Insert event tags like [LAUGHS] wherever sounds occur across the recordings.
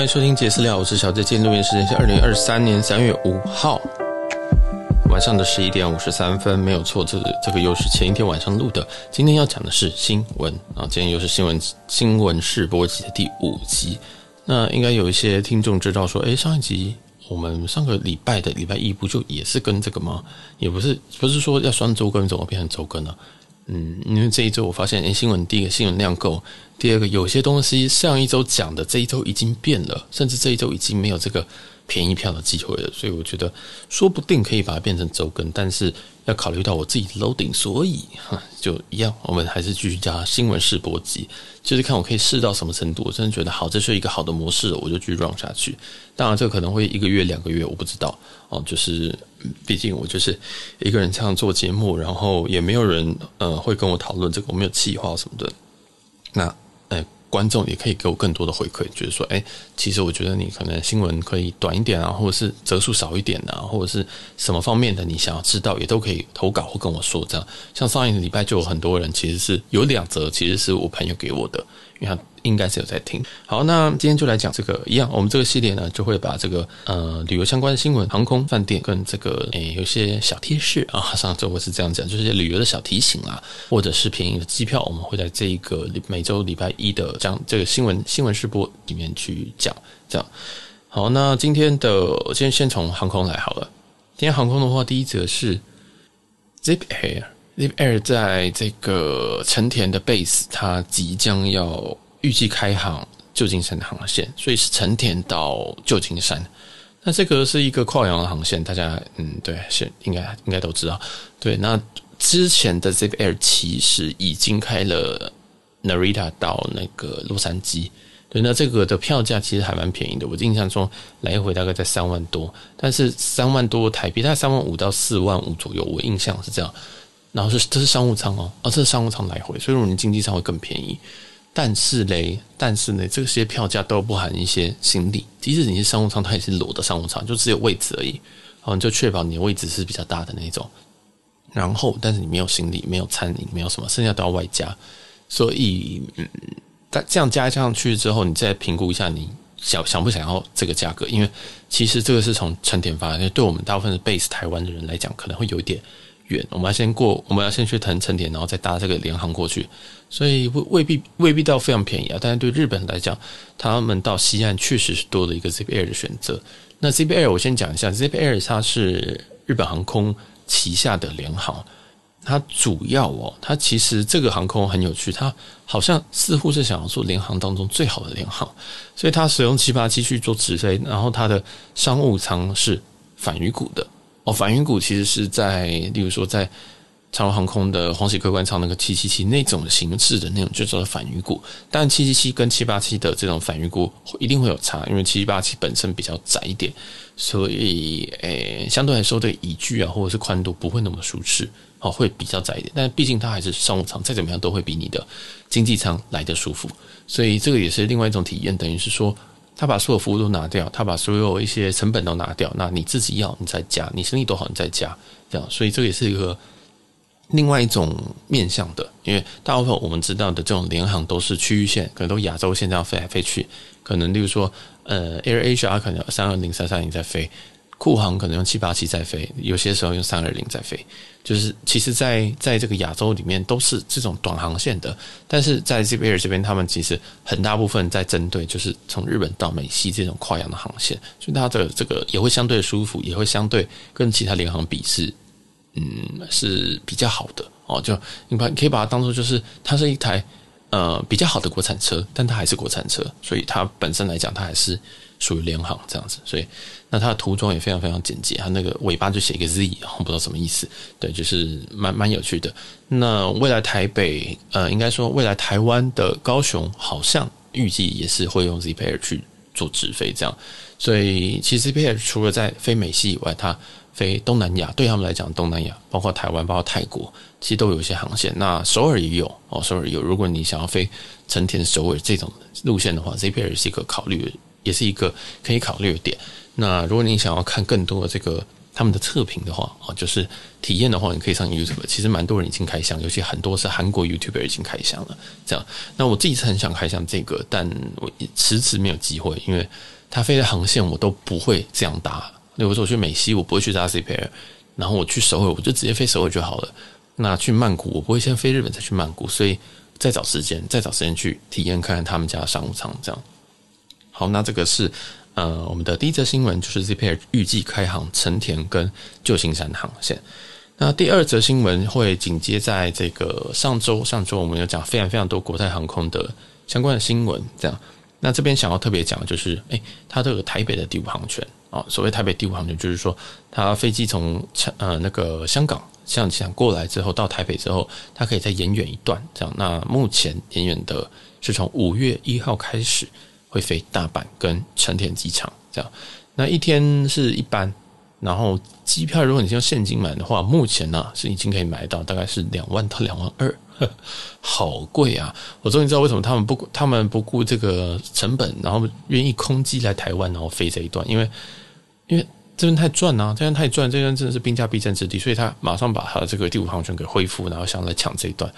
欢迎收听杰私聊，我是小杰。今天录音时间是二零二三年三月五号晚上的十一点五十三分，没有错，这个这个又是前一天晚上录的。今天要讲的是新闻啊，今天又是新闻新闻试播集的第五集。那应该有一些听众知道说，诶，上一集我们上个礼拜的礼拜一不就也是跟这个吗？也不是，不是说要双周更，怎么变成周更呢？嗯，因为这一周我发现，诶，新闻第一个新闻量够。第二个，有些东西上一周讲的，这一周已经变了，甚至这一周已经没有这个便宜票的机会了，所以我觉得说不定可以把它变成周更，但是要考虑到我自己的 loading，所以 [LAUGHS] 就一样，我们还是继续加新闻试播集，就是看我可以试到什么程度。我真的觉得好，这是一个好的模式，我就继续 run 下去。当然，这可能会一个月、两个月，我不知道哦。就是毕竟我就是一个人这样做节目，然后也没有人呃会跟我讨论这个，我没有计划什么的。那。观众也可以给我更多的回馈，就是说，哎，其实我觉得你可能新闻可以短一点啊，或者是则数少一点啊，或者是什么方面的你想要知道，也都可以投稿或跟我说。这样，像上一个礼拜就有很多人其实是有两则，其实是我朋友给我的，因为他。应该是有在听。好，那今天就来讲这个一样，我们这个系列呢，就会把这个呃旅游相关的新闻、航空、饭店跟这个诶有些小贴士啊，上周我是这样讲，就是旅游的小提醒啦，或者是便宜的机票，我们会在这一个每周礼拜一的讲这个新闻新闻试播里面去讲。这样好，那今天的先先从航空来好了。今天航空的话，第一则是 Zip Air，Zip Air 在这个成田的 base，它即将要。预计开航旧金山的航线，所以是成田到旧金山。那这个是一个跨洋的航线，大家嗯，对，是应该应该都知道。对，那之前的 Zip Air 其实已经开了 Narita 到那个洛杉矶。对，那这个的票价其实还蛮便宜的，我印象中来回大概在三万多，但是三万多台币，大概三万五到四万五左右，我印象是这样。然后是这是商务舱哦，啊，这是商务舱来回，所以如果你经济舱会更便宜。但是嘞，但是呢，这些票价都不含一些行李。即使你是商务舱，它也是裸的商务舱，就只有位置而已。好，你就确保你的位置是比较大的那种。然后，但是你没有行李，没有餐饮，没有什么，剩下都要外加。所以，嗯，但这样加上去之后，你再评估一下，你想想不想要这个价格？因为其实这个是从成田发来，对我们大部分的 base 台湾的人来讲，可能会有一点。远，我们要先过，我们要先去腾成田，然后再搭这个联航过去，所以未未必未必到非常便宜啊。但是对日本来讲，他们到西岸确实是多了一个 Zip Air 的选择。那 Zip Air 我先讲一下，Zip Air 它是日本航空旗下的联航，它主要哦，它其实这个航空很有趣，它好像似乎是想要做联航当中最好的联航，所以它使用七八七去做直飞，然后它的商务舱是反鱼骨的。哦，反鱼骨其实是在，例如说在长荣航空的黄喜客官舱那个七七七那种形式的那种，就叫做反鱼骨。但七七七跟七八七的这种反鱼骨一定会有差，因为七七八七本身比较窄一点，所以诶，相对来说的椅距啊或者是宽度不会那么舒适，哦，会比较窄一点。但毕竟它还是商务舱，再怎么样都会比你的经济舱来得舒服，所以这个也是另外一种体验，等于是说。他把所有服务都拿掉，他把所有一些成本都拿掉，那你自己要你再加，你生意多好你再加，这样，所以这也是一个另外一种面向的，因为大部分我们知道的这种联航都是区域线，可能都亚洲线这样飞来飞去，可能例如说呃 Air Asia 可能三二零三三零在飞。库航可能用七八七在飞，有些时候用三二零在飞，就是其实在，在这个亚洲里面都是这种短航线的，但是在 Zip Air 这边，他们其实很大部分在针对就是从日本到美西这种跨洋的航线，所以它的这个也会相对舒服，也会相对跟其他联航比是，嗯，是比较好的哦。就你把可以把它当做就是它是一台呃比较好的国产车，但它还是国产车，所以它本身来讲它还是。属于联航这样子，所以那它的涂装也非常非常简洁，它那个尾巴就写一个 Z，我不知道什么意思，对，就是蛮蛮有趣的。那未来台北，呃，应该说未来台湾的高雄，好像预计也是会用 Zip Air 去做直飞这样。所以其实 ZP Air 除了在飞美西以外，它飞东南亚，对他们来讲，东南亚包括台湾，包括泰国，其实都有一些航线。那首尔也有哦，首尔有。如果你想要飞成田、首尔这种路线的话，Zip Air 是一个考虑。也是一个可以考虑的点。那如果你想要看更多的这个他们的测评的话啊，就是体验的话，你可以上 YouTube。其实蛮多人已经开箱，尤其很多是韩国 YouTuber 已经开箱了。这样，那我自己是很想开箱这个，但我迟迟没有机会，因为它飞的航线我都不会这样搭。例如说我去美西，我不会去搭 CPair，然后我去首尔，我就直接飞首尔就好了。那去曼谷，我不会先飞日本再去曼谷，所以再找时间，再找时间去体验看看他们家的商务舱。这样，好，那这个是。呃，我们的第一则新闻就是 ZPA 预计开航成田跟旧金山航线。那第二则新闻会紧接在这个上周，上周我们有讲非常非常多国泰航空的相关的新闻。这样，那这边想要特别讲的就是，诶、欸，它这个台北的第五航权啊，所谓台北第五航权，就是说它飞机从呃那个香港香港机场过来之后到台北之后，它可以再延远一段。这样，那目前延远的是从五月一号开始。会飞大阪跟成田机场，这样，那一天是一班，然后机票如果你是用现金买的话，目前呢、是已经可以买到，大概是两万到两万二，[LAUGHS] 好贵啊！我终于知道为什么他们不他们不顾这个成本，然后愿意空机来台湾，然后飞这一段，因为因为这边太赚啊，这边太赚，这边真的是兵家必争之地，所以他马上把他的这个第五航权给恢复，然后想来抢这一段。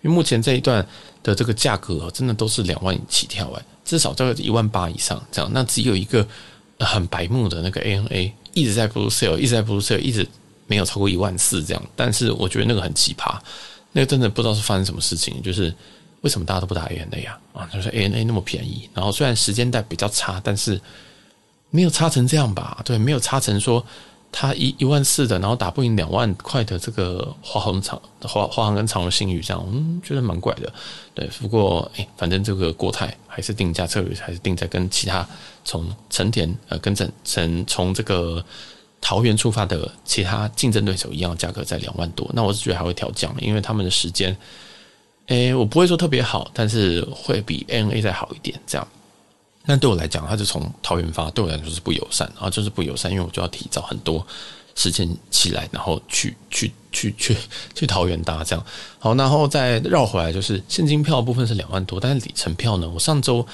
因为目前这一段的这个价格真的都是两万起跳哎，至少这个一万八以上这样。那只有一个很白目的那个 ANA 一直在 blue sale，一直在 blue sale，一直没有超过一万四这样。但是我觉得那个很奇葩，那个真的不知道是发生什么事情，就是为什么大家都不打 ANA 呀？啊，就是 ANA 那么便宜，然后虽然时间带比较差，但是没有差成这样吧？对，没有差成说。他一一万四的，然后打不赢两万块的这个华航长华华航跟长荣新宇这样，嗯，觉得蛮怪的。对，不过哎，反正这个国泰还是定价策略还是定在跟其他从成田呃跟成成从这个桃园出发的其他竞争对手一样，价格在两万多。那我是觉得还会调降，因为他们的时间，哎，我不会说特别好，但是会比 ANA 再好一点这样。但对我来讲，它是从桃园发，对我来说是不友善，然后就是不友善，因为我就要提早很多时间起来，然后去去去去去桃园搭这样。好，然后再绕回来，就是现金票部分是两万多，但是里程票呢？我上周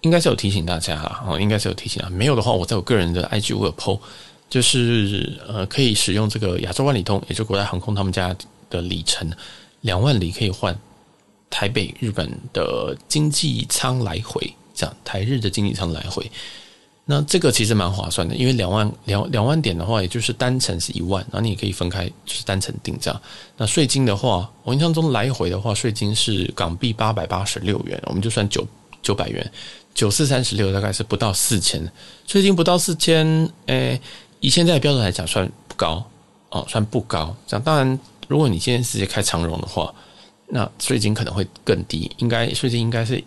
应该是有提醒大家啦，哦，应该是有提醒啊。没有的话，我在我个人的 IG 我有 po，就是呃，可以使用这个亚洲万里通，也就是国泰航空他们家的里程两万里可以换台北日本的经济舱来回。这样台日的经济舱来回，那这个其实蛮划算的，因为两万两两万点的话，也就是单程是一万，然后你也可以分开，就是单程定价。那税金的话，我印象中来回的话，税金是港币八百八十六元，我们就算九九百元，九四三十六，大概是不到四千，税金不到四千，诶，以现在的标准来讲，算不高哦，算不高。这样当然，如果你今天直接开长荣的话，那税金可能会更低，应该税金应该是。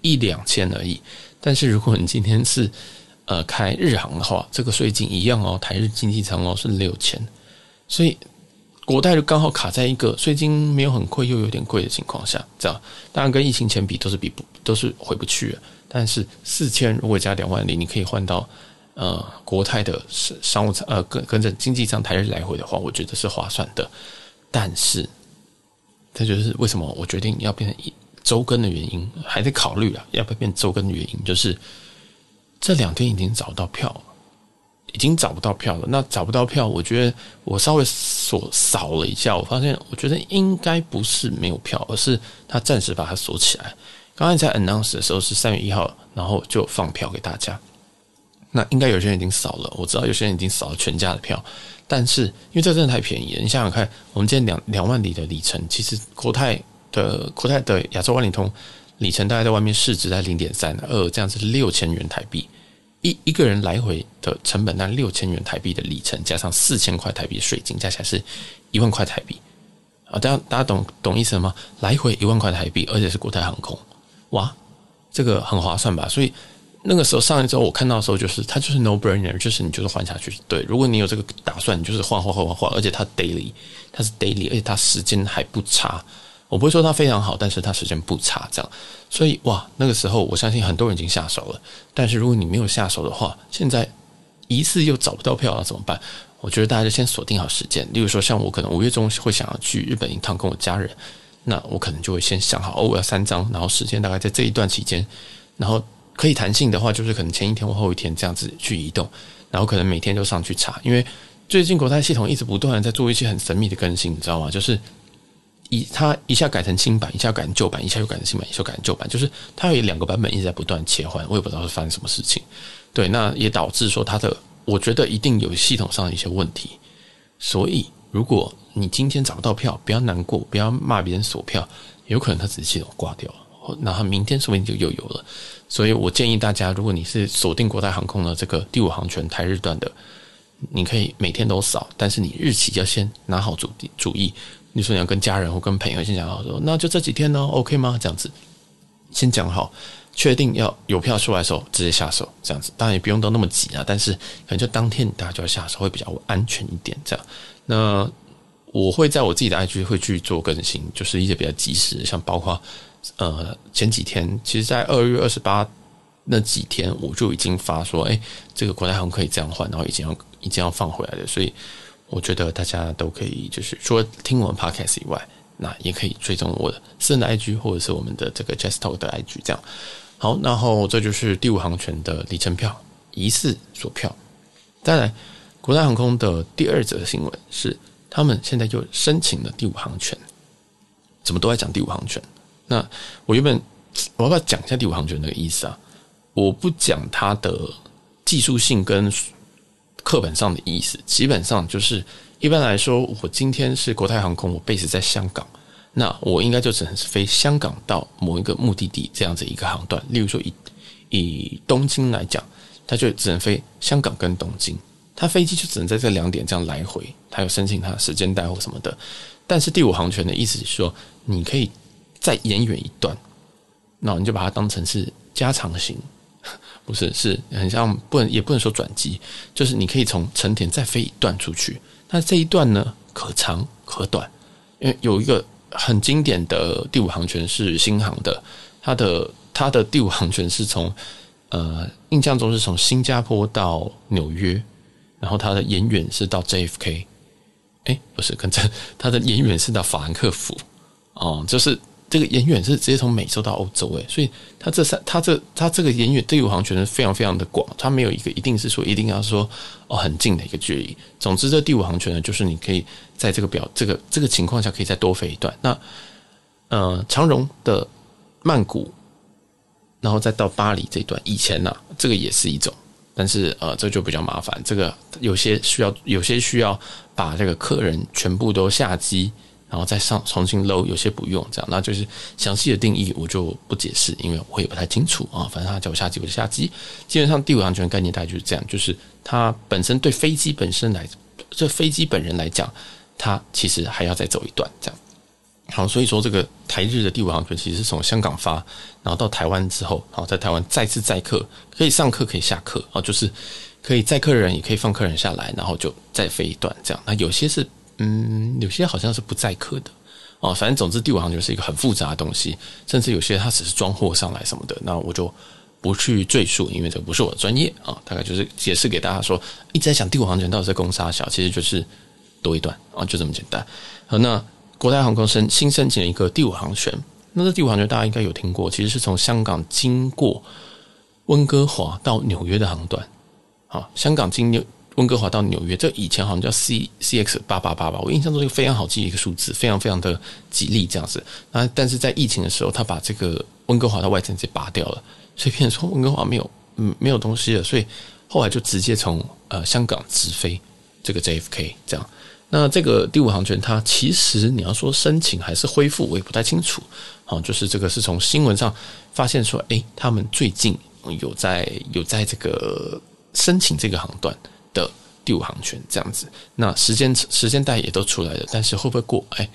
一两千而已，但是如果你今天是呃开日航的话，这个税金一样哦，台日经济舱哦是六千，所以国泰就刚好卡在一个税金没有很贵又有点贵的情况下，这样。当然跟疫情前比都是比不都是回不去了，但是四千如果加两万里，你可以换到呃国泰的商务舱呃跟跟着经济舱台日来回的话，我觉得是划算的，但是这就是为什么我决定要变成一。周更的原因还得考虑啊，要不要变周更的原因就是这两天已经找不到票了，已经找不到票了。那找不到票，我觉得我稍微锁扫了一下，我发现我觉得应该不是没有票，而是他暂时把它锁起来。刚才在 announce 的时候是三月一号，然后就放票给大家。那应该有些人已经扫了，我知道有些人已经扫了全家的票，但是因为这真的太便宜了，你想想看，我们今天两两万里的里程，其实国泰。的国泰的亚洲万里通里程大概在外面市值在零点三二，这样子六千元台币，一一个人来回的成本，那六千元台币的里程加上四千块台币的税金，加起来是一万块台币啊！大家大家懂懂意思吗？来回一万块台币，而且是国泰航空，哇，这个很划算吧？所以那个时候上一周我看到的时候，就是它就是 no brainer，就是你就是换下去。对，如果你有这个打算，你就是换换换换换，而且它 daily，它是 daily，而且它时间还不差。我不会说它非常好，但是它时间不差，这样，所以哇，那个时候我相信很多人已经下手了。但是如果你没有下手的话，现在疑似又找不到票了怎么办？我觉得大家就先锁定好时间。例如说，像我可能五月中会想要去日本一趟，跟我家人，那我可能就会先想好，哦，我要三张，然后时间大概在这一段期间，然后可以弹性的话，就是可能前一天或后一天这样子去移动，然后可能每天都上去查，因为最近国泰系统一直不断的在做一些很神秘的更新，你知道吗？就是一它一下改成新版，一下改成旧版，一下又改成新版，一下又改成旧版，就是它有两个版本一直在不断切换，我也不知道是发生什么事情。对，那也导致说它的，我觉得一定有系统上的一些问题。所以如果你今天找不到票，不要难过，不要骂别人锁票，有可能它只是系统挂掉了，然后明天说不定就又有了。所以我建议大家，如果你是锁定国泰航空的这个第五航权台日段的。你可以每天都扫，但是你日期要先拿好主主意。你说你要跟家人或跟朋友先讲好说，那就这几天呢，OK 吗？这样子先讲好，确定要有票出来的时候直接下手，这样子当然也不用都那么急啊，但是可能就当天大家就要下手会比较安全一点。这样，那我会在我自己的 IG 会去做更新，就是一些比较及时，像包括呃前几天，其实在二月二十八。那几天我就已经发说，哎，这个国泰航空可以这样换，然后已经要已经要放回来了，所以我觉得大家都可以，就是除了听我们 podcast 以外，那也可以追踪我的私人的 IG 或者是我们的这个 JazzTalk 的 IG，这样。好，然后这就是第五航权的里程票疑似锁票。当然，国泰航空的第二则新闻是，他们现在就申请了第五航权，怎么都在讲第五航权。那我原本我要不要讲一下第五航权那个意思啊？我不讲它的技术性跟课本上的意思，基本上就是一般来说，我今天是国泰航空，我 base 在香港，那我应该就只能是飞香港到某一个目的地这样子一个航段。例如说以以东京来讲，它就只能飞香港跟东京，它飞机就只能在这两点这样来回，它有申请它时间带或什么的。但是第五航权的意思是说，你可以再延远一段，那你就把它当成是加长型。不是，是很像不能，也不能说转机，就是你可以从成田再飞一段出去。那这一段呢，可长可短，因为有一个很经典的第五航权是新航的，它的它的第五航权是从呃印象中是从新加坡到纽约，然后它的延远是到 JFK，哎，不是，跟这它的延远是到法兰克福，哦，就是。这个延远是直接从美洲到欧洲诶，所以它这三，它这它这个延远第五航权是非常非常的广，它没有一个一定是说一定要说哦很近的一个距离。总之，这第五航权呢，就是你可以在这个表这个这个情况下可以再多飞一段。那呃，长荣的曼谷，然后再到巴黎这段，以前呢、啊，这个也是一种，但是呃，这就比较麻烦，这个有些需要有些需要把这个客人全部都下机。然后再上重新 load，有些不用这样，那就是详细的定义我就不解释，因为我也不太清楚啊。反正他叫我下机我就下机。基本上第五航权概念大概就是这样，就是它本身对飞机本身来，这飞机本人来讲，它其实还要再走一段这样。好，所以说这个台日的第五航权其实是从香港发，然后到台湾之后，好在台湾再次载客，可以上客可以下客啊，就是可以载客人也可以放客人下来，然后就再飞一段这样。那有些是。嗯，有些好像是不载客的哦。反正总之，第五航权是一个很复杂的东西，甚至有些它只是装货上来什么的，那我就不去赘述，因为这不是我的专业啊。大概就是解释给大家说，一直在想第五航权到底是公杀小，其实就是多一段啊，就这么简单。好，那国泰航空申新申请了一个第五航权，那这第五航权大家应该有听过，其实是从香港经过温哥华到纽约的航段。好，香港经纽。温哥华到纽约，这以前好像叫 C C X 八八八吧，我印象中一个非常好记的一个数字，非常非常的吉利这样子。啊，但是在疫情的时候，他把这个温哥华的外站直接拔掉了，所以变成说温哥华没有嗯没有东西了，所以后来就直接从呃香港直飞这个 J F K 这样。那这个第五航权，它其实你要说申请还是恢复，我也不太清楚。好，就是这个是从新闻上发现说，哎，他们最近有在有在这个申请这个航段。的第五航权这样子，那时间时间带也都出来了，但是会不会过？哎，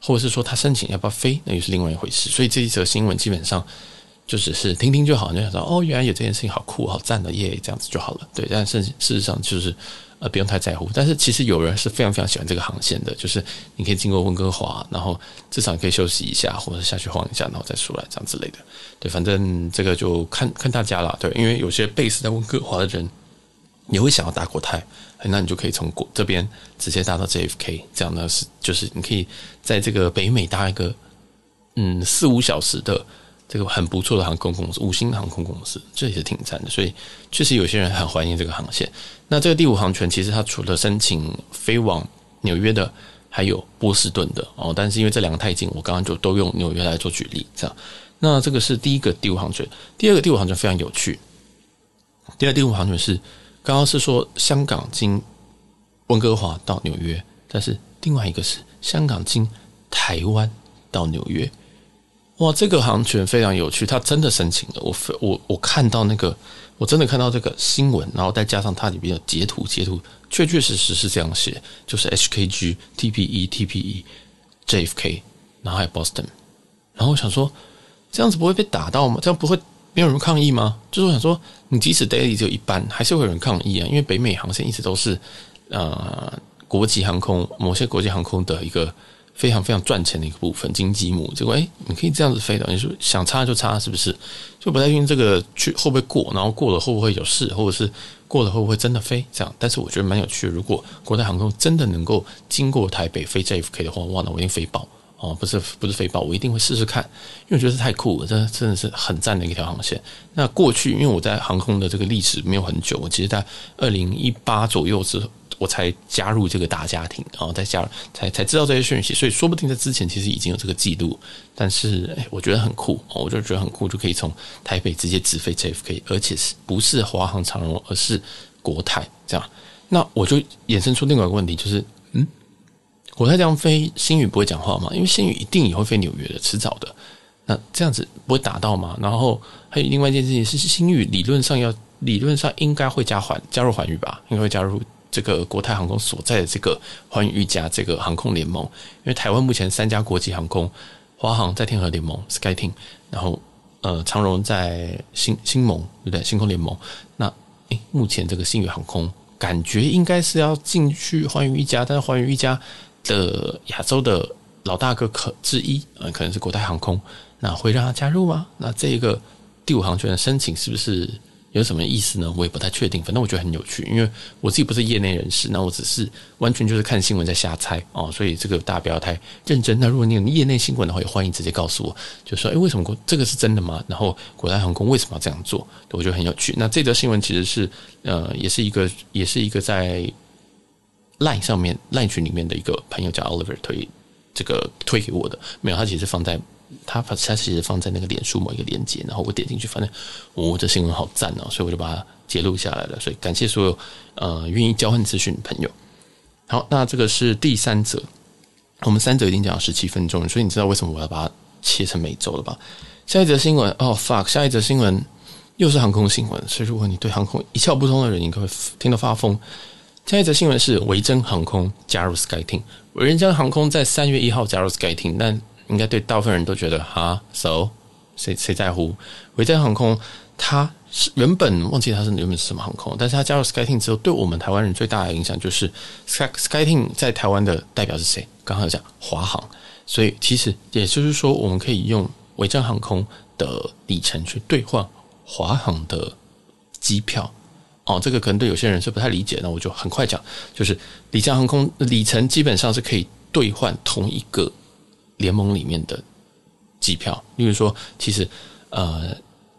或者是说他申请要不要飞，那又是另外一回事。所以这一则新闻基本上就只是听听就好，就想说哦，原来有这件事情，好酷，好赞的耶，这样子就好了。对，但是事实上就是呃不用太在乎。但是其实有人是非常非常喜欢这个航线的，就是你可以经过温哥华，然后至少可以休息一下，或者下去晃一下，然后再出来这样之类的。对，反正这个就看看大家了。对，因为有些 base 在温哥华的人。你会想要搭国泰，那你就可以从国这边直接搭到 JFK，这样呢是就是你可以在这个北美搭一个嗯四五小时的这个很不错的航空公司，五星航空公司，这也是挺赞的。所以确实有些人很怀念这个航线。那这个第五航权其实它除了申请飞往纽约的，还有波士顿的哦，但是因为这两个太近，我刚刚就都用纽约来做举例，这样。那这个是第一个第五航权，第二个第五航权非常有趣。第二第五航权是刚刚是说香港经温哥华到纽约，但是另外一个是香港经台湾到纽约。哇，这个航权非常有趣，他真的申请了。我非我我看到那个，我真的看到这个新闻，然后再加上它里面的截图，截图确确实实是这样写，就是 HKG TPE TPE JFK，然后还有 Boston，然后我想说。这样子不会被打到吗？这样不会没有人抗议吗？就是我想说，你即使 daily 只有一班，还是会有人抗议啊。因为北美航线一直都是呃国际航空某些国际航空的一个非常非常赚钱的一个部分经济母。结果哎，你可以这样子飞的，你说想插就插，是不是？就不太确定这个去会不会过，然后过了会不会有事，或者是过了会不会真的飞？这样，但是我觉得蛮有趣的。如果国泰航空真的能够经过台北飞 JFK 的话，哇，那我一定飞爆。哦，不是不是飞豹，我一定会试试看，因为我觉得太酷了，这真的是很赞的一条航线。那过去因为我在航空的这个历史没有很久，我其实在二零一八左右之后我才加入这个大家庭，然后再加才才知道这些讯息，所以说不定在之前其实已经有这个记录。但是哎，我觉得很酷，我就觉得很酷，就可以从台北直接直飞 JFK，而且是不是华航、长荣，而是国泰这样。那我就衍生出另外一个问题，就是嗯。国泰这样飞，星宇不会讲话吗？因为星宇一定也会飞纽约的，迟早的。那这样子不会打到吗？然后还有另外一件事情是，星宇理论上要理论上应该会加环加入环宇吧？应该会加入这个国泰航空所在的这个环宇一家这个航空联盟。因为台湾目前三家国际航空，华航在天河联盟 SkyTeam，然后呃长荣在星星盟对不对？星空联盟。那诶，目前这个星宇航空感觉应该是要进去环宇一家，但是环宇一家。的亚洲的老大哥可之一，呃，可能是国泰航空，那会让他加入吗？那这个第五航权的申请是不是有什么意思呢？我也不太确定。反正我觉得很有趣，因为我自己不是业内人士，那我只是完全就是看新闻在瞎猜哦，所以这个大家不要太认真。那如果你有业内新闻的话，也欢迎直接告诉我，就说诶，为什么这个是真的吗？然后国泰航空为什么要这样做？我觉得很有趣。那这则新闻其实是呃，也是一个，也是一个在。Line 上面 Line 群里面的一个朋友叫 Oliver 推这个推给我的，没有，他其实放在他他其实放在那个脸书某一个链接，然后我点进去，发现我这新闻好赞哦，所以我就把它截录下来了。所以感谢所有呃愿意交换资讯的朋友。好，那这个是第三则，我们三则已经讲了十七分钟，所以你知道为什么我要把它切成每周了吧？下一则新闻哦，fuck，下一则新闻又是航空新闻，所以如果你对航空一窍不通的人，你可会听到发疯。下一则新闻是维珍航空加入 SkyTeam。维珍航空在三月一号加入 SkyTeam，但应该对大部分人都觉得哈，so 谁谁在乎？维珍航空它是原本忘记它是原本是什么航空，但是它加入 SkyTeam 之后，对我们台湾人最大的影响就是 Sky SkyTeam 在台湾的代表是谁？刚好讲华航，所以其实也就是说，我们可以用维珍航空的里程去兑换华航的机票。哦，这个可能对有些人是不太理解，那我就很快讲，就是里程航空里程基本上是可以兑换同一个联盟里面的机票。例如说，其实呃，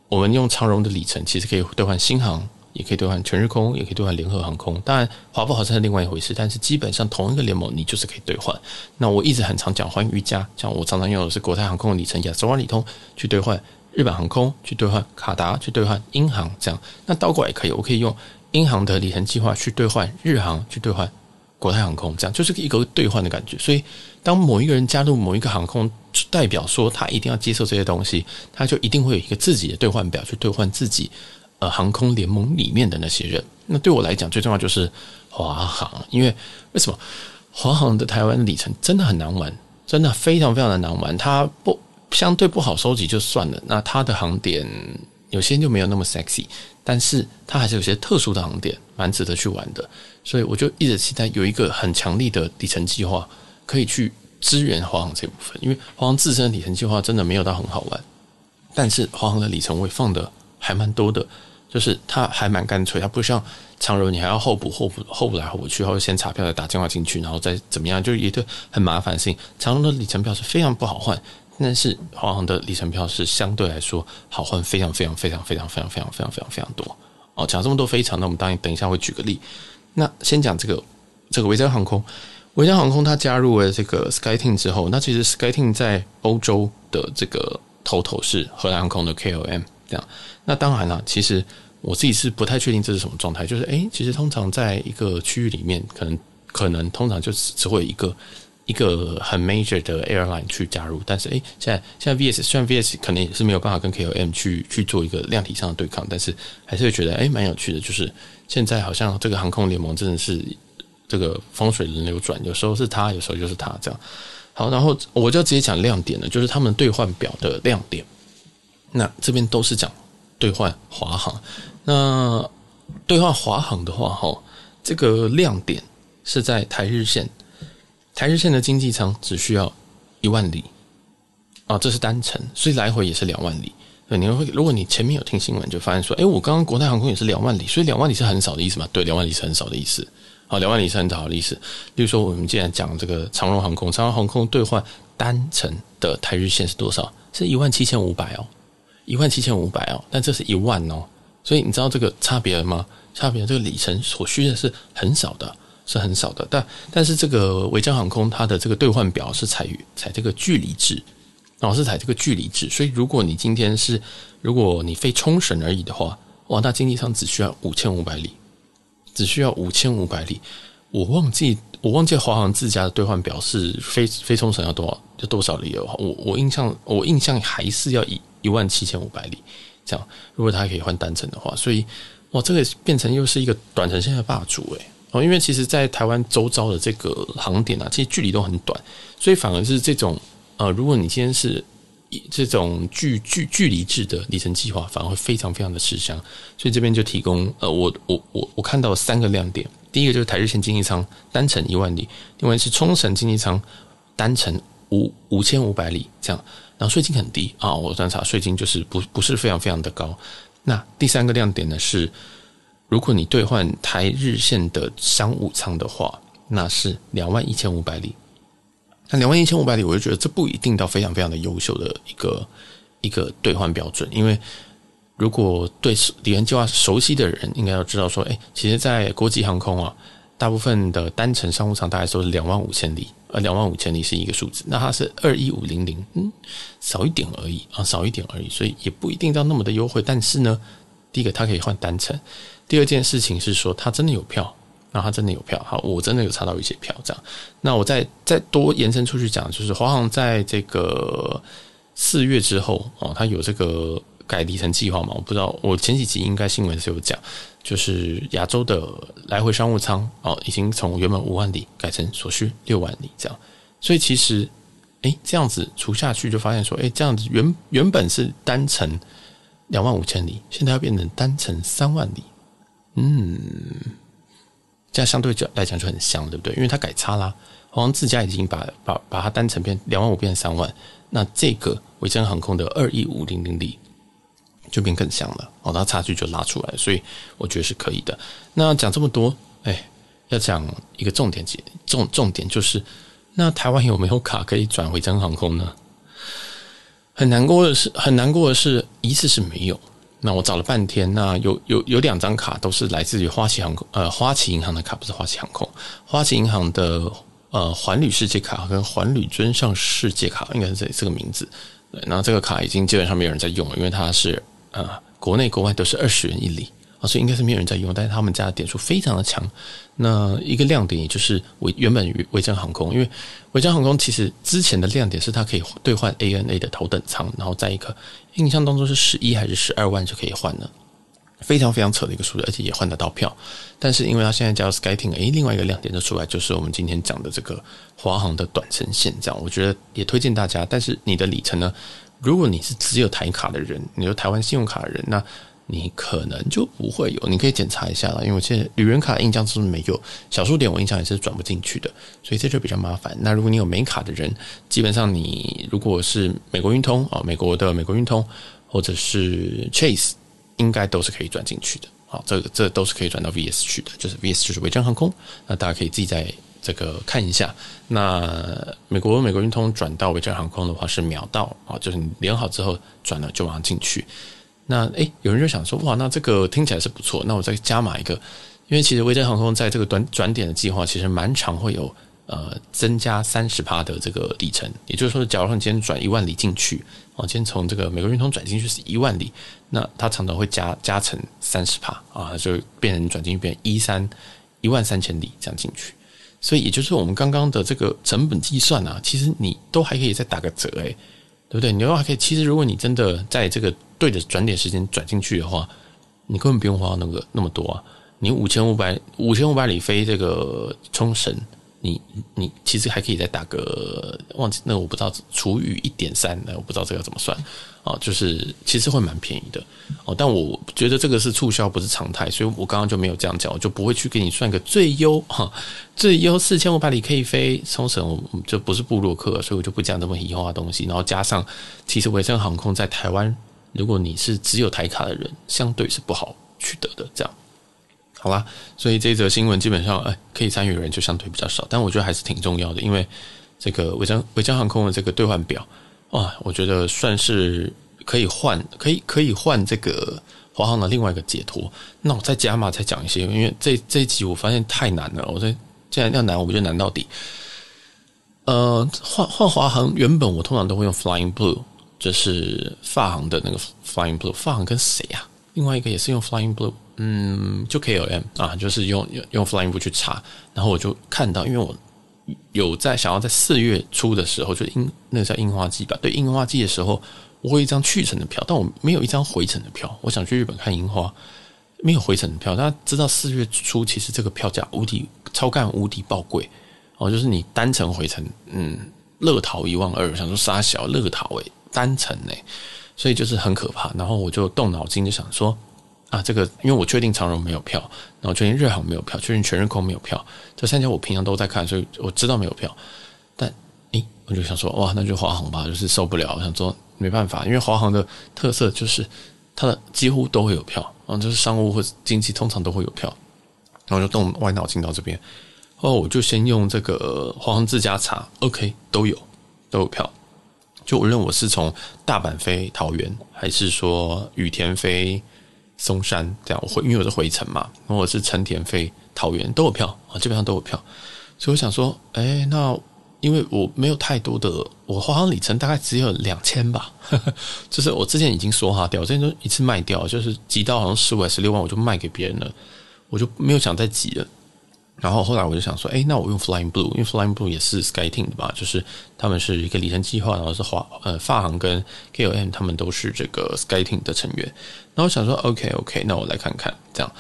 我们用长荣的里程，其实可以兑换新航，也可以兑换全日空，也可以兑换联合航空。当然，华不好是另外一回事，但是基本上同一个联盟，你就是可以兑换。那我一直很常讲寰宇一家，像我常常用的是国泰航空的里程，亚洲万里通去兑换。日本航空去兑换卡达，去兑换英航，这样那倒过来也可以，我可以用英航的里程计划去兑换日航，去兑换国泰航空，这样就是一个兑换的感觉。所以，当某一个人加入某一个航空，代表说他一定要接受这些东西，他就一定会有一个自己的兑换表去兑换自己呃航空联盟里面的那些人。那对我来讲，最重要就是华航，因为为什么华航的台湾里程真的很难玩，真的非常非常的难玩，它不。相对不好收集就算了，那它的航点有些就没有那么 sexy，但是它还是有些特殊的航点，蛮值得去玩的。所以我就一直期待有一个很强力的里程计划，可以去支援华航这部分。因为华航自身的里程计划真的没有到很好玩，但是华航的里程位放的还蛮多的，就是它还蛮干脆，它不像长荣，你还要候补、候补、候补来候补去，或者先查票再打电话进去，然后再怎么样，就一个很麻烦的事情。长荣的里程票是非常不好换。但是华航的里程票是相对来说好换非常非常非常非常非常非常非常非常非常多哦。讲这么多非常，那我们当然等一下会举个例。那先讲这个这个维珍航空，维珍航空它加入了这个 SkyTeam 之后，那其实 SkyTeam 在欧洲的这个头头是荷兰航空的 KLM 这样。那当然了，其实我自己是不太确定这是什么状态，就是诶，其实通常在一个区域里面，可能可能通常就只会一个。一个很 major 的 airline 去加入，但是诶，现在现在 VS 虽然 VS 可能也是没有办法跟 KLM 去去做一个量体上的对抗，但是还是会觉得诶蛮有趣的。就是现在好像这个航空联盟真的是这个风水轮流转，有时候是他，有时候就是他这样。好，然后我就直接讲亮点了，就是他们兑换表的亮点。那这边都是讲兑换华航。那兑换华航的话，哈，这个亮点是在台日线。台日线的经济舱只需要一万里啊，这是单程，所以来回也是两万里。你会如果你前面有听新闻，就发现说，哎，我刚刚国泰航空也是两万里，所以两万里是很少的意思嘛？对，两万里是很少的意思。好，两万里是很少的意思。比如说，我们既然讲这个长荣航空，长荣航空兑换单程的台日线是多少？是一万七千五百哦，一万七千五百哦，但这是一万哦，所以你知道这个差别了吗？差别这个里程所需的是很少的。是很少的，但但是这个维珍航空它的这个兑换表是采采这个距离制，然后是采这个距离制，所以如果你今天是如果你飞冲绳而已的话，哇，那经济舱只需要五千五百里，只需要五千五百里。我忘记我忘记华航自家的兑换表是飞飞冲绳要多少就多少里的话，我我印象我印象还是要一一万七千五百里这样。如果它可以换单程的话，所以哇，这个变成又是一个短程线的霸主诶。哦，因为其实，在台湾周遭的这个航点啊，其实距离都很短，所以反而是这种呃，如果你今天是这种距距距离制的里程计划，反而会非常非常的吃香。所以这边就提供呃，我我我我看到三个亮点，第一个就是台日线经济舱单程一万里，另外是冲绳经济舱单程五五千五百里这样，然后税金很低啊，我观察税金就是不不是非常非常的高。那第三个亮点呢是。如果你兑换台日线的商务舱的话，那是两万一千五百里。那两万一千五百里，我就觉得这不一定到非常非常的优秀的一个一个兑换标准。因为如果对里程计划熟悉的人，应该要知道说，哎，其实，在国际航空啊，大部分的单程商务舱大概都是两万五千里，呃，两万五千里是一个数字。那它是二一五零零，嗯，少一点而已啊，少一点而已，所以也不一定到那么的优惠。但是呢，第一个它可以换单程。第二件事情是说，他真的有票，那他真的有票，好，我真的有查到一些票，这样。那我再再多延伸出去讲，就是华航在这个四月之后哦，他有这个改里程计划嘛？我不知道，我前几集应该新闻是有讲，就是亚洲的来回商务舱哦，已经从原本五万里改成所需六万里这样。所以其实，诶，这样子除下去就发现说，诶，这样子原原本是单程两万五千里，现在要变成单程三万里。嗯，这样相对来讲就很香，对不对？因为它改差啦，好像自家已经把把把它单程变两万五变三万，那这个维珍航空的二一五零零里就变更香了，哦，它差距就拉出来，所以我觉得是可以的。那讲这么多，哎，要讲一个重点，重重点就是，那台湾有没有卡可以转维珍航空呢？很难过的是，很难过的是，一次是没有。那我找了半天，那有有有两张卡都是来自于花旗航空，呃，花旗银行的卡不是花旗航空，花旗银行的呃环旅世界卡跟环旅尊上世界卡应该是这这个名字。对，那这个卡已经基本上没有人在用了，因为它是呃国内国外都是二十元一里。啊，所以应该是没有人在用，但是他们家的点数非常的强。那一个亮点也就是维原本维珍航空，因为维珍航空其实之前的亮点是它可以兑换 ANA 的头等舱，然后在一个印象当中是十一还是十二万就可以换了，非常非常扯的一个数字，而且也换得到票。但是因为它现在加入 SkyTeam，诶，另外一个亮点就出来，就是我们今天讲的这个华航的短程线，这样我觉得也推荐大家。但是你的里程呢，如果你是只有台卡的人，你有台湾信用卡的人，那你可能就不会有，你可以检查一下了，因为我现在旅人卡印象是没有，小数点我印象也是转不进去的，所以这就比较麻烦。那如果你有美卡的人，基本上你如果是美国运通啊，美国的美国运通或者是 Chase，应该都是可以转进去的。好，这个这都是可以转到 VS 去的，就是 VS 就是维珍航空，那大家可以自己在这个看一下。那美国美国运通转到维珍航空的话是秒到啊，就是你连好之后转了就马上进去。那诶，有人就想说哇，那这个听起来是不错，那我再加码一个，因为其实维珍航空在这个短转点的计划其实蛮常会有。呃，增加三十趴的这个里程，也就是说，假如说你今天转一万里进去，哦，今天从这个美国运通转进去是一万里，那它常常会加加成三十趴啊，就变成转进去变一三一万三千里这样进去，所以也就是我们刚刚的这个成本计算啊，其实你都还可以再打个折诶，对不对？你都还可以，其实如果你真的在这个对的转点时间转进去的话，你根本不用花那个那么多啊，你五千五百五千五百里飞这个冲绳。你你其实还可以再打个忘记那我不知道除以一点三，那我不知道这个怎么算啊？就是其实会蛮便宜的哦，但我觉得这个是促销不是常态，所以我刚刚就没有这样讲，我就不会去给你算个最优哈，最优四千五百里可以飞冲绳，我就不是部落客，所以我就不讲这么移花的东西。然后加上，其实维珍航空在台湾，如果你是只有台卡的人，相对是不好取得的，这样。好啦，所以这则新闻基本上，哎，可以参与的人就相对比较少，但我觉得还是挺重要的，因为这个维珍维珍航空的这个兑换表，哇，我觉得算是可以换，可以可以换这个华航的另外一个解脱。那我再加码再讲一些，因为这这一集我发现太难了，我这既然要难，我们就难到底。呃，换换华航，原本我通常都会用 Flying Blue，就是发航的那个 Flying Blue，发航跟谁啊？另外一个也是用 Flying Blue。嗯，就 KLM 啊，就是用用 Flying Blue 去查，然后我就看到，因为我有在想要在四月初的时候，就樱那个叫樱花季吧，对，樱花季的时候，我有一张去程的票，但我没有一张回程的票。我想去日本看樱花，没有回程的票。大家知道四月初其实这个票价无敌超干无敌爆贵哦，就是你单程回程，嗯，乐桃一万二，想说杀小乐桃诶，单程诶，所以就是很可怕。然后我就动脑筋就想说。啊，这个因为我确定长荣没有票，然后确定日航没有票，确定全日空没有票，这三家我平常都在看，所以我知道没有票。但诶，我就想说，哇，那就华航吧，就是受不了。我想说没办法，因为华航的特色就是它的几乎都会有票，啊，就是商务或经济通常都会有票。然后就动歪脑筋到这边，后来我就先用这个华航自家查，OK，都有都有票。就无论我是从大阪飞桃园，还是说羽田飞。松山这样，我回因为我是回程嘛，然后我是成田飞桃园都有票啊，基本上都有票，所以我想说，哎，那因为我没有太多的，我华航里程大概只有两千吧，呵呵，就是我之前已经梭哈掉，我之前就一次卖掉，就是集到好像十五还是十六万，我就卖给别人了，我就没有想再挤了。然后后来我就想说，哎，那我用 Flying Blue，因为 Flying Blue 也是 SkyTeam 的吧，就是他们是一个里程计划，然后是华呃法航跟 KLM 他们都是这个 SkyTeam 的成员。然后我想说，OK OK，那我来看看这样。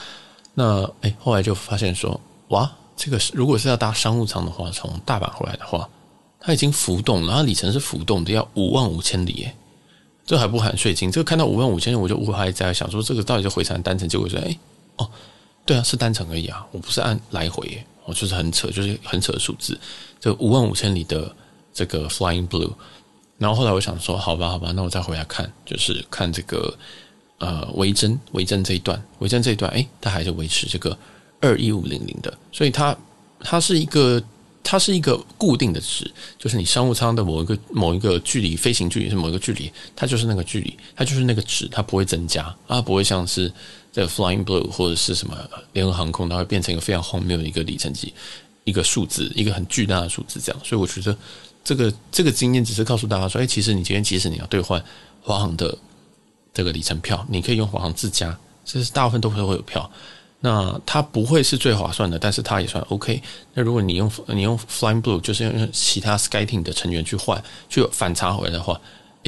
那哎，后来就发现说，哇，这个是如果是要搭商务舱的话，从大阪回来的话，它已经浮动了，它里程是浮动的，要五万五千里耶，这还不含税金。这个看到五万五千里，我就我还在想说，这个到底是回程单程？结果说，哎，哦。对啊，是单程而已啊，我不是按来回，我就是很扯，就是很扯的数字，这五万五千里的这个 Flying Blue，然后后来我想说，好吧，好吧，那我再回来看，就是看这个呃维珍维珍这一段，维珍这一段，哎，它还是维持这个二一五零零的，所以它它是一个。它是一个固定的值，就是你商务舱的某一个某一个距离，飞行距离是某一个距离，它就是那个距离，它就是那个值，它不会增加，它不会像是这个 Flying Blue 或者是什么联合航空，它会变成一个非常荒谬的一个里程计，一个数字，一个很巨大的数字这样。所以我觉得这个这个经验只是告诉大家说，哎，其实你今天即使你要兑换华航的这个里程票，你可以用华航自家，这是大部分都会会有票。那它不会是最划算的，但是它也算 OK。那如果你用你用 Flying Blue，就是用其他 SkyTeam 的成员去换，去反差回来的话，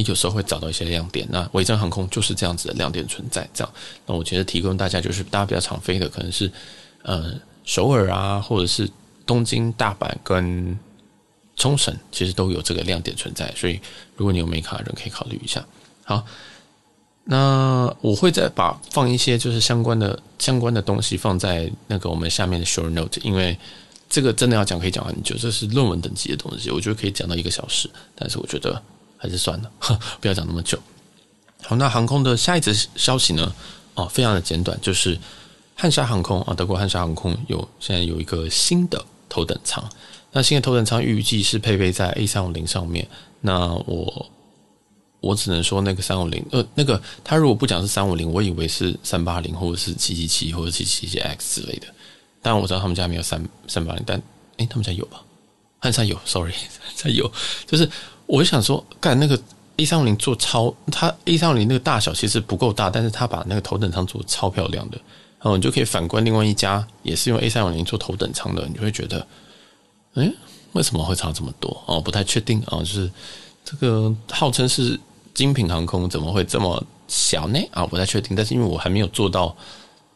有时候会找到一些亮点。那维珍航空就是这样子的亮点存在。这样，那我觉得提供大家就是大家比较常飞的，可能是呃首尔啊，或者是东京、大阪跟冲绳，其实都有这个亮点存在。所以如果你有美卡的人，可以考虑一下。好。那我会再把放一些就是相关的相关的东西放在那个我们下面的 show note，因为这个真的要讲可以讲很久，这是论文等级的东西，我觉得可以讲到一个小时，但是我觉得还是算了，[LAUGHS] 不要讲那么久。好，那航空的下一则消息呢？哦，非常的简短，就是汉莎航空啊，德国汉莎航空有现在有一个新的头等舱。那新的头等舱预计是配备在 A 三五零上面。那我我只能说那个三五零，呃，那个他如果不讲是三五零，我以为是三八零或者是七七七或者七七七 X 之类的。当然我知道他们家没有三三八零，但诶，他们家有吧？汉莎有，sorry，[LAUGHS] 汉莎有。就是我就想说，干那个 A 三五零做超，它 A 三五零那个大小其实不够大，但是它把那个头等舱做超漂亮的。然后你就可以反观另外一家也是用 A 三五零做头等舱的，你就会觉得。诶，为什么会差这么多？哦，不太确定啊。就是这个号称是精品航空，怎么会这么小呢？啊，不太确定。但是因为我还没有做到，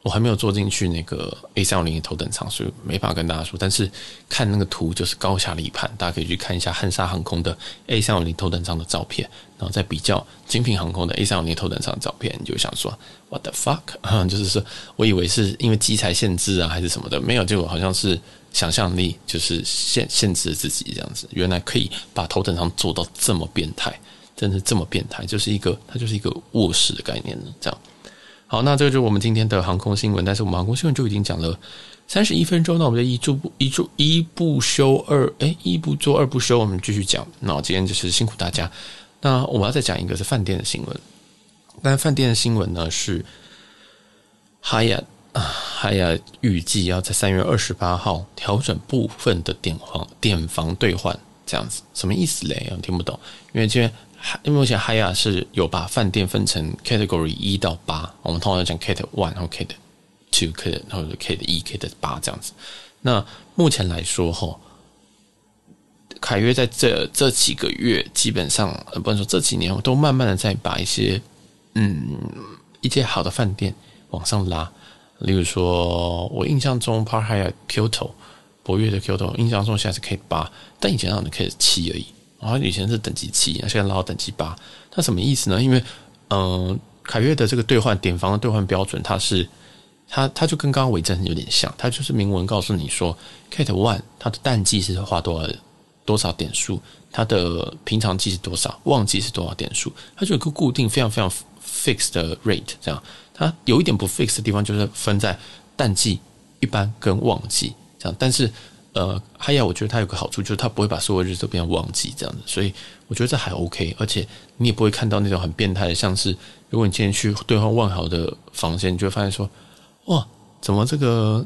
我还没有坐进去那个 A 三五零头等舱，所以没法跟大家说。但是看那个图就是高下立判，大家可以去看一下汉莎航空的 A 三五零头等舱的照片，然后再比较精品航空的 A 三五零头等舱的照片，你就想说 What the fuck？[LAUGHS] 就是说我以为是因为机材限制啊，还是什么的，没有，结果好像是。想象力就是限限制自己这样子，原来可以把头等舱做到这么变态，真的这么变态，就是一个它就是一个卧室的概念呢。这样，好，那这就是我们今天的航空新闻，但是我们航空新闻就已经讲了三十一分钟，那我们就一注一注一不休二，哎，一不做二不休，我们继续讲。那今天就是辛苦大家。那我们要再讲一个是饭店的新闻，但饭店的新闻呢是 Hyatt。啊，还要预计要在三月二十八号调整部分的点房点房兑换，这样子什么意思嘞？我听不懂。因为这边因为目前 Hiya 是有把饭店分成 Category 一到八，我们通常讲 Cat One 然后 Cat Two Cat 或者 Cat 一 Cat 八这样子。那目前来说哈，凯悦在这这几个月基本上，不能说这几年，我都慢慢的在把一些嗯一些好的饭店往上拉。例如说，我印象中 Park Hyatt Kyoto 博悦的 Kyoto，印象中现在是 K 八，但以前好像 K 七而已。啊以前是等级七，现在拉到等级八。它什么意思呢？因为，嗯、凯越的这个兑换点房的兑换标准，它是它它就跟刚刚维珍有点像，它就是明文告诉你说，Cat One 它的淡季是花多少多少点数，它的平常季是多少，旺季是多少点数，它就有个固定非常非常 fixed rate 这样。它有一点不 fix 的地方，就是分在淡季、一般跟旺季这样。但是，呃，哈亚我觉得它有个好处，就是它不会把所有日子都变成旺季这样子，所以我觉得这还 OK。而且你也不会看到那种很变态的，像是如果你今天去兑换万豪的房间，你就会发现说，哇，怎么这个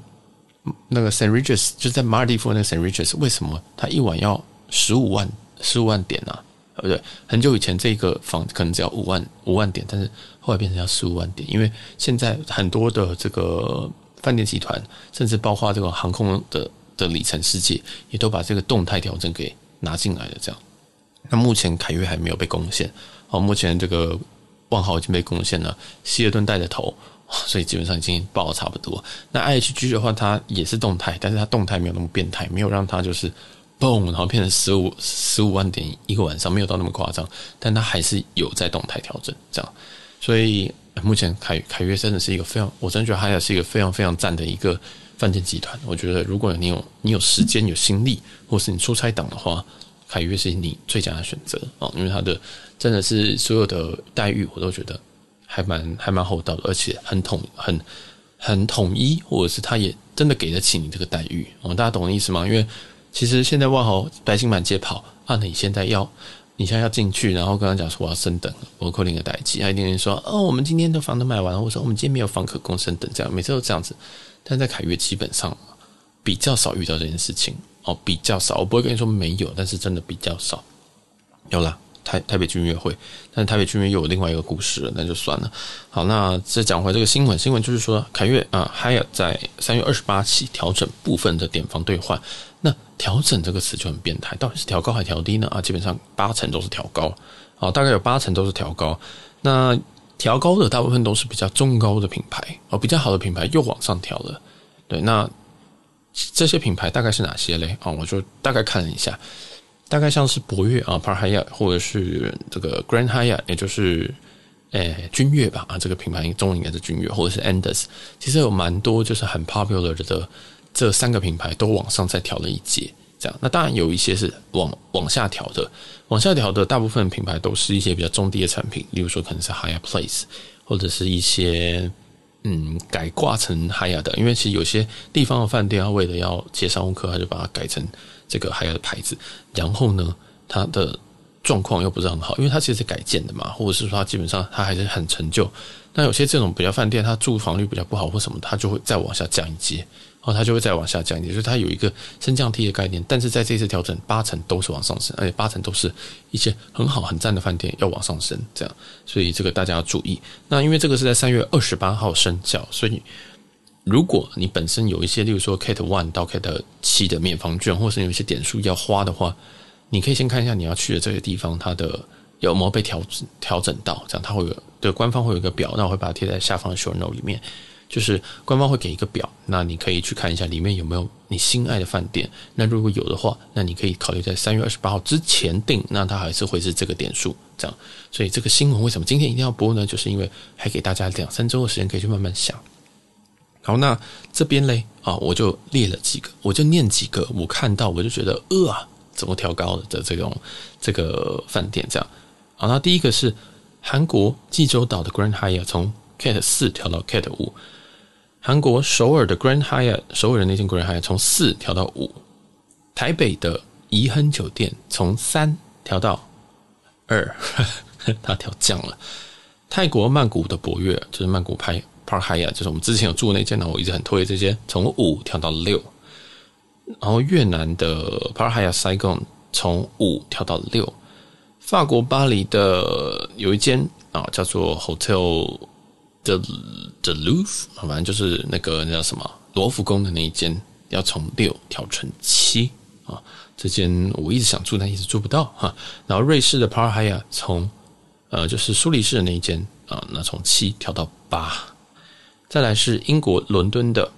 那个 Saint Regis 就在马尔地夫那个 Saint Regis，为什么它一晚要十五万十五万点呢、啊？对不对？很久以前这个房可能只要五万五万点，但是后来变成要十五万点，因为现在很多的这个饭店集团，甚至包括这个航空的的里程世界，也都把这个动态调整给拿进来了。这样，那目前凯悦还没有被攻陷，哦，目前这个万豪已经被攻陷了，希尔顿带着头，所以基本上已经爆了差不多。那 IHG 的话，它也是动态，但是它动态没有那么变态，没有让它就是。嘣，然后变成十五十五万点一个晚上，没有到那么夸张，但它还是有在动态调整这样，所以目前凯凯悦真的是一个非常，我真的觉得它也是一个非常非常赞的一个饭店集团。我觉得如果你有你有时间有心力，或是你出差党的话，凯悦是你最佳的选择啊，因为它的真的是所有的待遇我都觉得还蛮还蛮厚道的，而且很统很很统一，或者是他也真的给得起你这个待遇哦，大家懂我的意思吗？因为其实现在万豪白金满街跑啊！你现在要，你现在要进去，然后跟他讲说我要升等，我扣另一个代机，他一定会说哦，我们今天的房都买完了，我说我们今天没有房可供升等，这样每次都这样子。但在凯悦基本上比较少遇到这件事情哦，比较少，我不会跟你说没有，但是真的比较少。有啦。台台北君悦会，但是台北君悦又有另外一个故事，那就算了。好，那再讲回这个新闻，新闻就是说凯悦啊海尔在三月二十八起调整部分的点房兑换。那调整这个词就很变态，到底是调高还调低呢？啊，基本上八成都是调高，啊，大概有八成都是调高。那调高的大部分都是比较中高的品牌，哦，比较好的品牌又往上调了。对，那这些品牌大概是哪些嘞？啊，我就大概看了一下。大概像是博越啊，Park Hyatt，或者是这个 Grand Hyatt，也就是诶、君越吧啊，这个品牌中文应该是君越，或者是 anders 其实有蛮多就是很 popular 的这三个品牌都往上再调了一阶，这样。那当然有一些是往往下调的，往下调的大部分品牌都是一些比较中低的产品，例如说可能是 Higher Place，或者是一些嗯改挂成 Higher 的，因为其实有些地方的饭店，它为了要接商务客，他就把它改成这个 Higher 的牌子。然后呢，它的状况又不是很好，因为它其实是改建的嘛，或者是说它基本上它还是很陈旧。那有些这种比较饭店，它住房率比较不好或什么，它就会再往下降一阶。后，它就会再往下降一点，就是它有一个升降梯的概念，但是在这次调整，八成都是往上升，而且八成都是一些很好很赞的饭店要往上升，这样，所以这个大家要注意。那因为这个是在三月二十八号生效，所以如果你本身有一些，例如说 Cat One 到 Cat 七的免房券，或是有一些点数要花的话，你可以先看一下你要去的这个地方，它的有没有被调调整到，这样它会有对官方会有一个表，那我会把它贴在下方的 show note 里面。就是官方会给一个表，那你可以去看一下里面有没有你心爱的饭店。那如果有的话，那你可以考虑在三月二十八号之前订，那它还是会是这个点数这样。所以这个新闻为什么今天一定要播呢？就是因为还给大家两三周的时间可以去慢慢想。好，那这边嘞啊，我就列了几个，我就念几个，我看到我就觉得呃啊，怎么调高的这种这个饭店这样。好，那第一个是韩国济州岛的 Grand Hyatt 从 Cat 四调到 Cat 五。韩国首尔的 Grand Hyatt，首尔的那间 Grand Hyatt 从四调到五，台北的颐亨酒店从三调到二，[LAUGHS] 它调降了。泰国曼谷的博悦，就是曼谷拍 Park Hyatt，就是我们之前有住的那间呢，我一直很推这间，从五调到六。然后越南的 Park Hyatt Saigon 从五调到六，法国巴黎的有一间啊叫做 Hotel。的 The Louvre，反正就是那个那叫什么罗浮宫的那一间，要从六调成七啊。这间我一直想住，但一直住不到哈。然后瑞士的 Park Hyatt 从呃就是苏黎世的那一间啊，那从七调到八。再来是英国伦敦的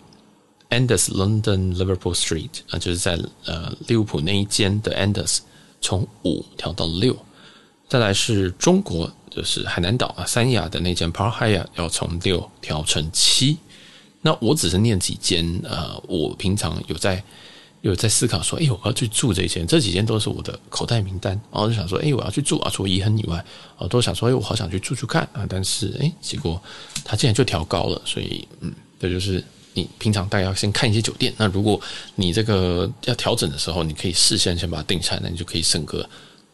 Andaz London Liverpool Street 啊，就是在呃利物浦那一间的 Andaz 从五调到六。再来是中国。就是海南岛啊，三亚的那间 Park Hyatt 要从六调成七。那我只是念几间，呃，我平常有在有在思考说，哎，我要去住这间，这几间都是我的口袋名单，然后就想说，哎，我要去住啊，除了颐亨以外，我都想说，哎，我好想去住住看啊，但是，哎，结果它竟然就调高了，所以，嗯，这就是你平常大概要先看一些酒店。那如果你这个要调整的时候，你可以事先先把它定下来，你就可以省个。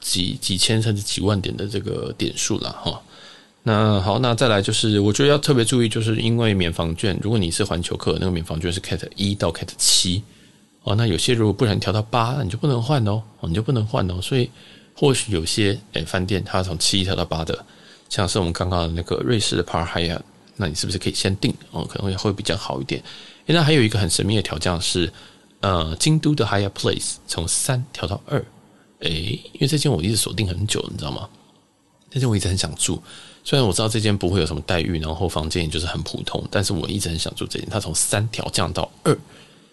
几几千甚至几万点的这个点数了哈，那好，那再来就是我觉得要特别注意，就是因为免房券，如果你是环球客，那个免房券是 Cat 一到 Cat 七哦，那有些如果不然调到八，那你就不能换哦，你就不能换哦，所以或许有些诶饭店它从七调到八的，像是我们刚刚的那个瑞士的 Park Hyatt，那你是不是可以先订哦？可能会会比较好一点。那还有一个很神秘的调降是，呃，京都的 Hyatt Place 从三调到二。诶，因为这间我一直锁定很久，你知道吗？这间我一直很想住，虽然我知道这间不会有什么待遇，然后房间也就是很普通，但是我一直很想住这间。它从三调降到二，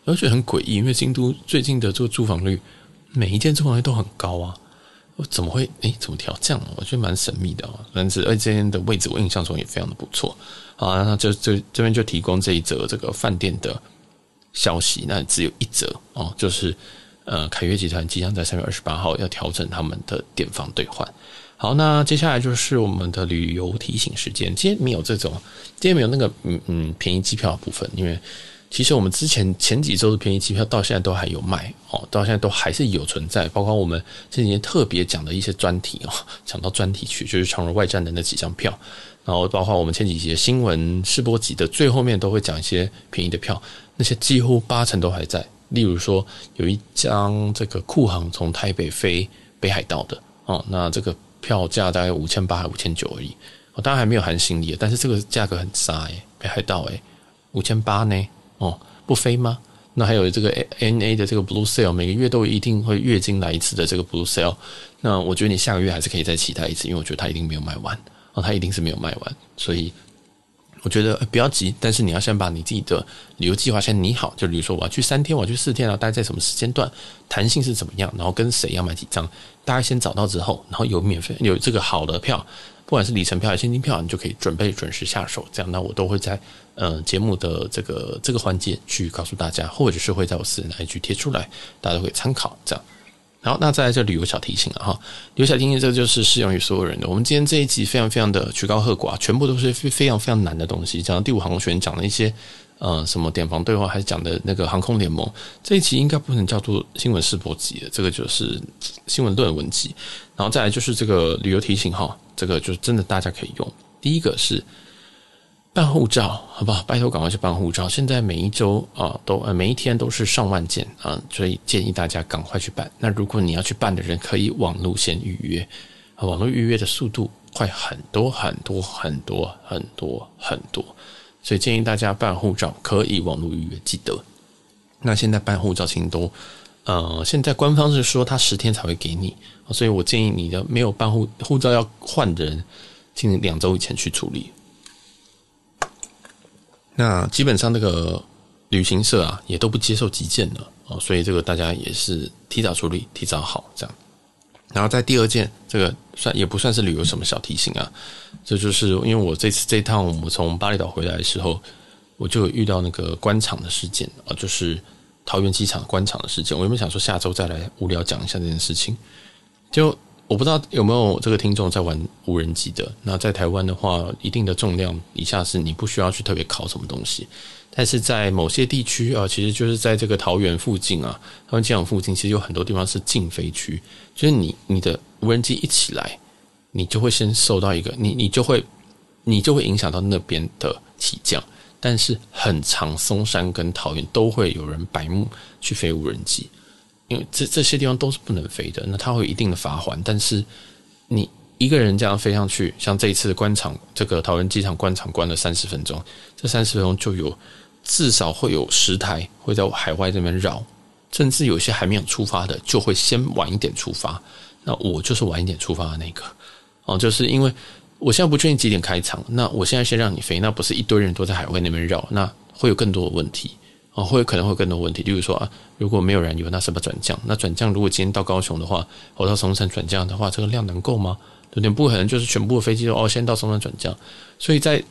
然后觉得很诡异，因为京都最近的这个住房率，每一间住房率都很高啊，我怎么会？诶，怎么调降？我觉得蛮神秘的哦。但是而且这间的位置，我印象中也非常的不错。好，那就就这边就提供这一则这个饭店的消息，那只有一则哦，就是。呃，凯悦集团即将在三月二十八号要调整他们的点房兑换。好，那接下来就是我们的旅游提醒时间。今天没有这种，今天没有那个嗯嗯便宜机票的部分，因为其实我们之前前几周的便宜机票到现在都还有卖哦，到现在都还是有存在。包括我们这几天特别讲的一些专题哦，讲到专题去，就是长荣外站的那几张票，然后包括我们前几节新闻试播集的最后面都会讲一些便宜的票，那些几乎八成都还在。例如说，有一张这个酷航从台北飞北海道的哦，那这个票价大概五千八还五千九而已，哦，当然还没有含行李，但是这个价格很杀诶，北海道诶，五千八呢，哦，不飞吗？那还有这个 N A 的这个 Blue Sale，每个月都一定会月经来一次的这个 Blue Sale，那我觉得你下个月还是可以再期待一次，因为我觉得它一定没有卖完哦，它一定是没有卖完，所以。我觉得不要急，但是你要先把你自己的旅游计划先拟好。就比如说，我要去三天，我要去四天，然后待在什么时间段，弹性是怎么样，然后跟谁要买几张，大家先找到之后，然后有免费有这个好的票，不管是里程票还是现金票，你就可以准备准时下手。这样，那我都会在呃节目的这个这个环节去告诉大家，或者是会在我私人的 IG 贴出来，大家都可以参考。这样，好，那再来这旅游小提醒了哈，旅游小提醒这就是适用于所有人的。我们今天这一集非常非常的曲高和寡，全部都是非非常非常难的东西。讲到第五航空学院讲了一些呃什么点防对话，还是讲的那个航空联盟这一期应该不能叫做新闻世博集的，这个就是新闻论文集。然后再来就是这个旅游提醒哈，这个就是真的大家可以用。第一个是。办护照，好不好？拜托，赶快去办护照。现在每一周啊，都呃每一天都是上万件啊，所以建议大家赶快去办。那如果你要去办的人，可以网络先预约，网络预约的速度快很多很多很多很多很多，所以建议大家办护照可以网络预约，记得。那现在办护照请都呃，现在官方是说他十天才会给你，所以我建议你的没有办护护照要换的人，请两周以前去处理。那基本上那个旅行社啊，也都不接受急件了哦，所以这个大家也是提早处理，提早好这样。然后在第二件，这个算也不算是旅游什么小提醒啊，这就是因为我这次这一趟我从巴厘岛回来的时候，我就遇到那个关场的事件啊，就是桃园机场关场的事件。我原本想说下周再来无聊讲一下这件事情，就。我不知道有没有这个听众在玩无人机的。那在台湾的话，一定的重量以下是你不需要去特别考什么东西。但是在某些地区啊，其实就是在这个桃园附近啊，他们机场附近，其实有很多地方是禁飞区。就是你你的无人机一起来，你就会先受到一个你你就会你就会影响到那边的起降。但是很长松山跟桃园都会有人白目去飞无人机。因为这这些地方都是不能飞的，那它会有一定的罚锾。但是你一个人这样飞上去，像这一次的关场，这个桃园机场关场关了三十分钟，这三十分钟就有至少会有十台会在海外这边绕，甚至有些还没有出发的，就会先晚一点出发。那我就是晚一点出发的那个哦，就是因为我现在不确定几点开场，那我现在先让你飞，那不是一堆人都在海外那边绕，那会有更多的问题。哦，会可能会有更多问题，例如说啊，如果没有燃油，那什么转降？那转降如果今天到高雄的话，我到松山转降的话，这个量能够吗？有点？不可能，就是全部的飞机都哦，先到松山转降，所以在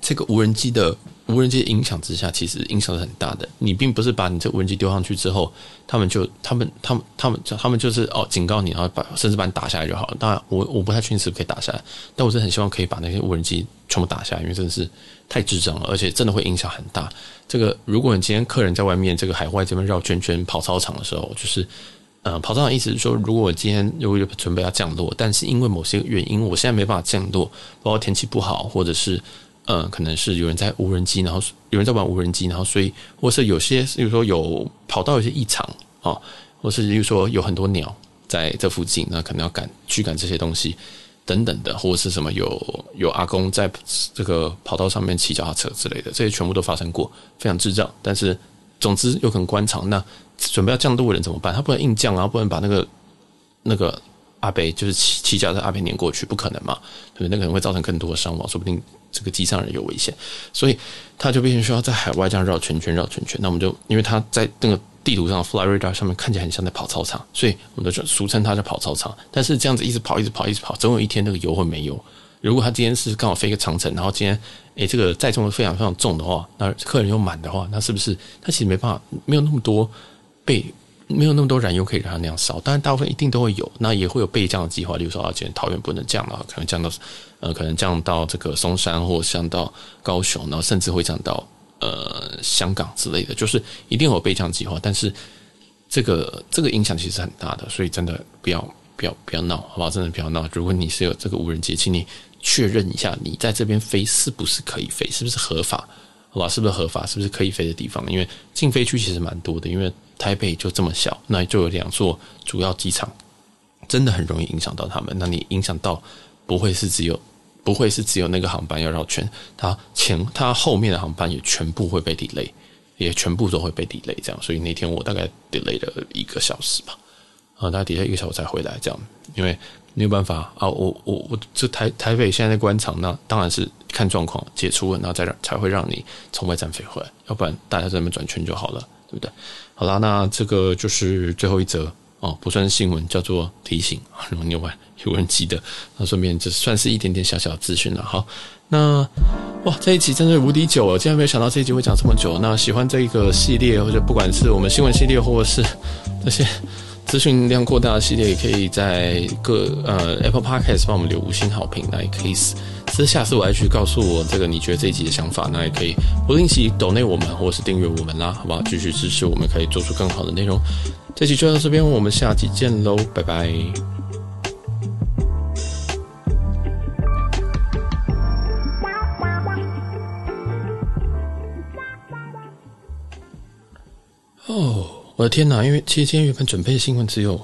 这个无人机的无人机影响之下，其实影响是很大的。你并不是把你这无人机丢上去之后，他们就他们他们他们他们就是哦警告你，然后把甚至把你打下来就好了。当然，我我不太确定是不是可以打下来，但我是很希望可以把那些无人机全部打下来，因为真的是太智障了，而且真的会影响很大。这个，如果你今天客人在外面这个海外这边绕圈圈跑操场的时候，就是，呃，跑操场意思是说，如果我今天如果准备要降落，但是因为某些原因，我现在没办法降落，包括天气不好，或者是，呃，可能是有人在无人机，然后有人在玩无人机，然后所以，或是有些，比如说有跑道有些异常啊，或是比如说有很多鸟在这附近，那可能要赶驱赶这些东西。等等的，或者是什么有有阿公在这个跑道上面骑脚踏车之类的，这些全部都发生过，非常智障。但是，总之有可能关场，那准备要降落的人怎么办？他不能硬降啊，不能把那个那个阿北就是骑骑脚的阿北碾过去，不可能嘛？对不对？那可能会造成更多的伤亡，说不定这个机上人有危险，所以他就必须需要在海外这样绕圈圈绕圈圈。那我们就因为他在那个。地图上，Fly Radar 上面看起来很像在跑操场，所以我们就俗称他叫跑操场。但是这样子一直跑，一直跑，一直跑，总有一天那个油会没油。如果他今天是刚好飞个长城，然后今天诶这个载重非常非常重的话，那客人又满的话，那是不是他其实没办法，没有那么多被，没有那么多燃油可以让他那样烧？当然，大部分一定都会有，那也会有备降的计划。例如说，啊，今天桃园不能降了，可能降到呃，可能降到这个松山，或降到高雄，然后甚至会降到。呃，香港之类的，就是一定有备降计划，但是这个这个影响其实很大的，所以真的不要不要不要闹，好不好？真的不要闹。如果你是有这个无人机，请你确认一下，你在这边飞是不是可以飞，是不是合法，好吧？是不是合法，是不是可以飞的地方？因为禁飞区其实蛮多的，因为台北就这么小，那就有两座主要机场，真的很容易影响到他们。那你影响到不会是只有。不会是只有那个航班要绕圈，它前它后面的航班也全部会被 delay，也全部都会被 delay 这样，所以那天我大概 delay 了一个小时吧，啊，大概 delay 一个小时才回来这样，因为没有办法啊，我我我这台台北现在在关场，那当然是看状况解除了，然后再让才会让你从外站飞回来，要不然大家在那边转圈就好了，对不对？好啦，那这个就是最后一则。哦，不算新闻，叫做提醒啊。如果你有玩有人记得，那顺便就算是一点点小小的资讯了。好，那哇，这一集真的无敌久了，竟然没有想到这一集会讲这么久。那喜欢这一个系列，或者不管是我们新闻系列，或者是这些资讯量扩大的系列，也可以在各呃 Apple Podcast 帮我们留五星好评，那也可以私下私我来去告诉我这个你觉得这一集的想法，那也可以不定期抖内我们或者是订阅我们啦，好不好？继续支持我们，可以做出更好的内容。这期就到这边，我们下期见喽，拜拜。我的天哪！因为其实今天原本准备的新闻只有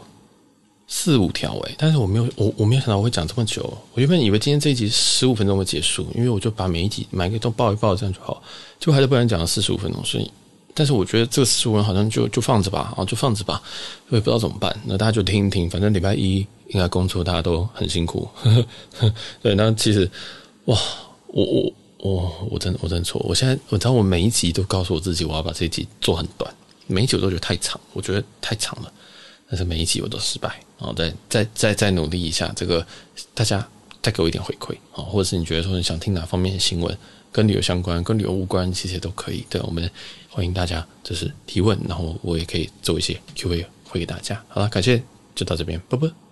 四五条诶，但是我没有我我没有想到我会讲这么久。我原本以为今天这一集十五分钟会结束，因为我就把每一集每一个都报一报，这样就好。结果还是不然讲了四十五分钟，所以，但是我觉得这个四十五好像就就放着吧，啊，就放着吧，我也不知道怎么办。那大家就听一听，反正礼拜一应该工作，大家都很辛苦。呵 [LAUGHS] 呵对，那其实哇，我我我我真的我真错，我现在我知道我每一集都告诉我自己，我要把这一集做很短。每一集我都觉得太长，我觉得太长了，但是每一集我都失败，然后再再再再努力一下，这个大家再给我一点回馈啊，或者是你觉得说你想听哪方面的新闻，跟旅游相关、跟旅游无关，其实都可以。对，我们欢迎大家就是提问，然后我也可以做一些 Q&A 回给大家。好了，感谢，就到这边，拜拜。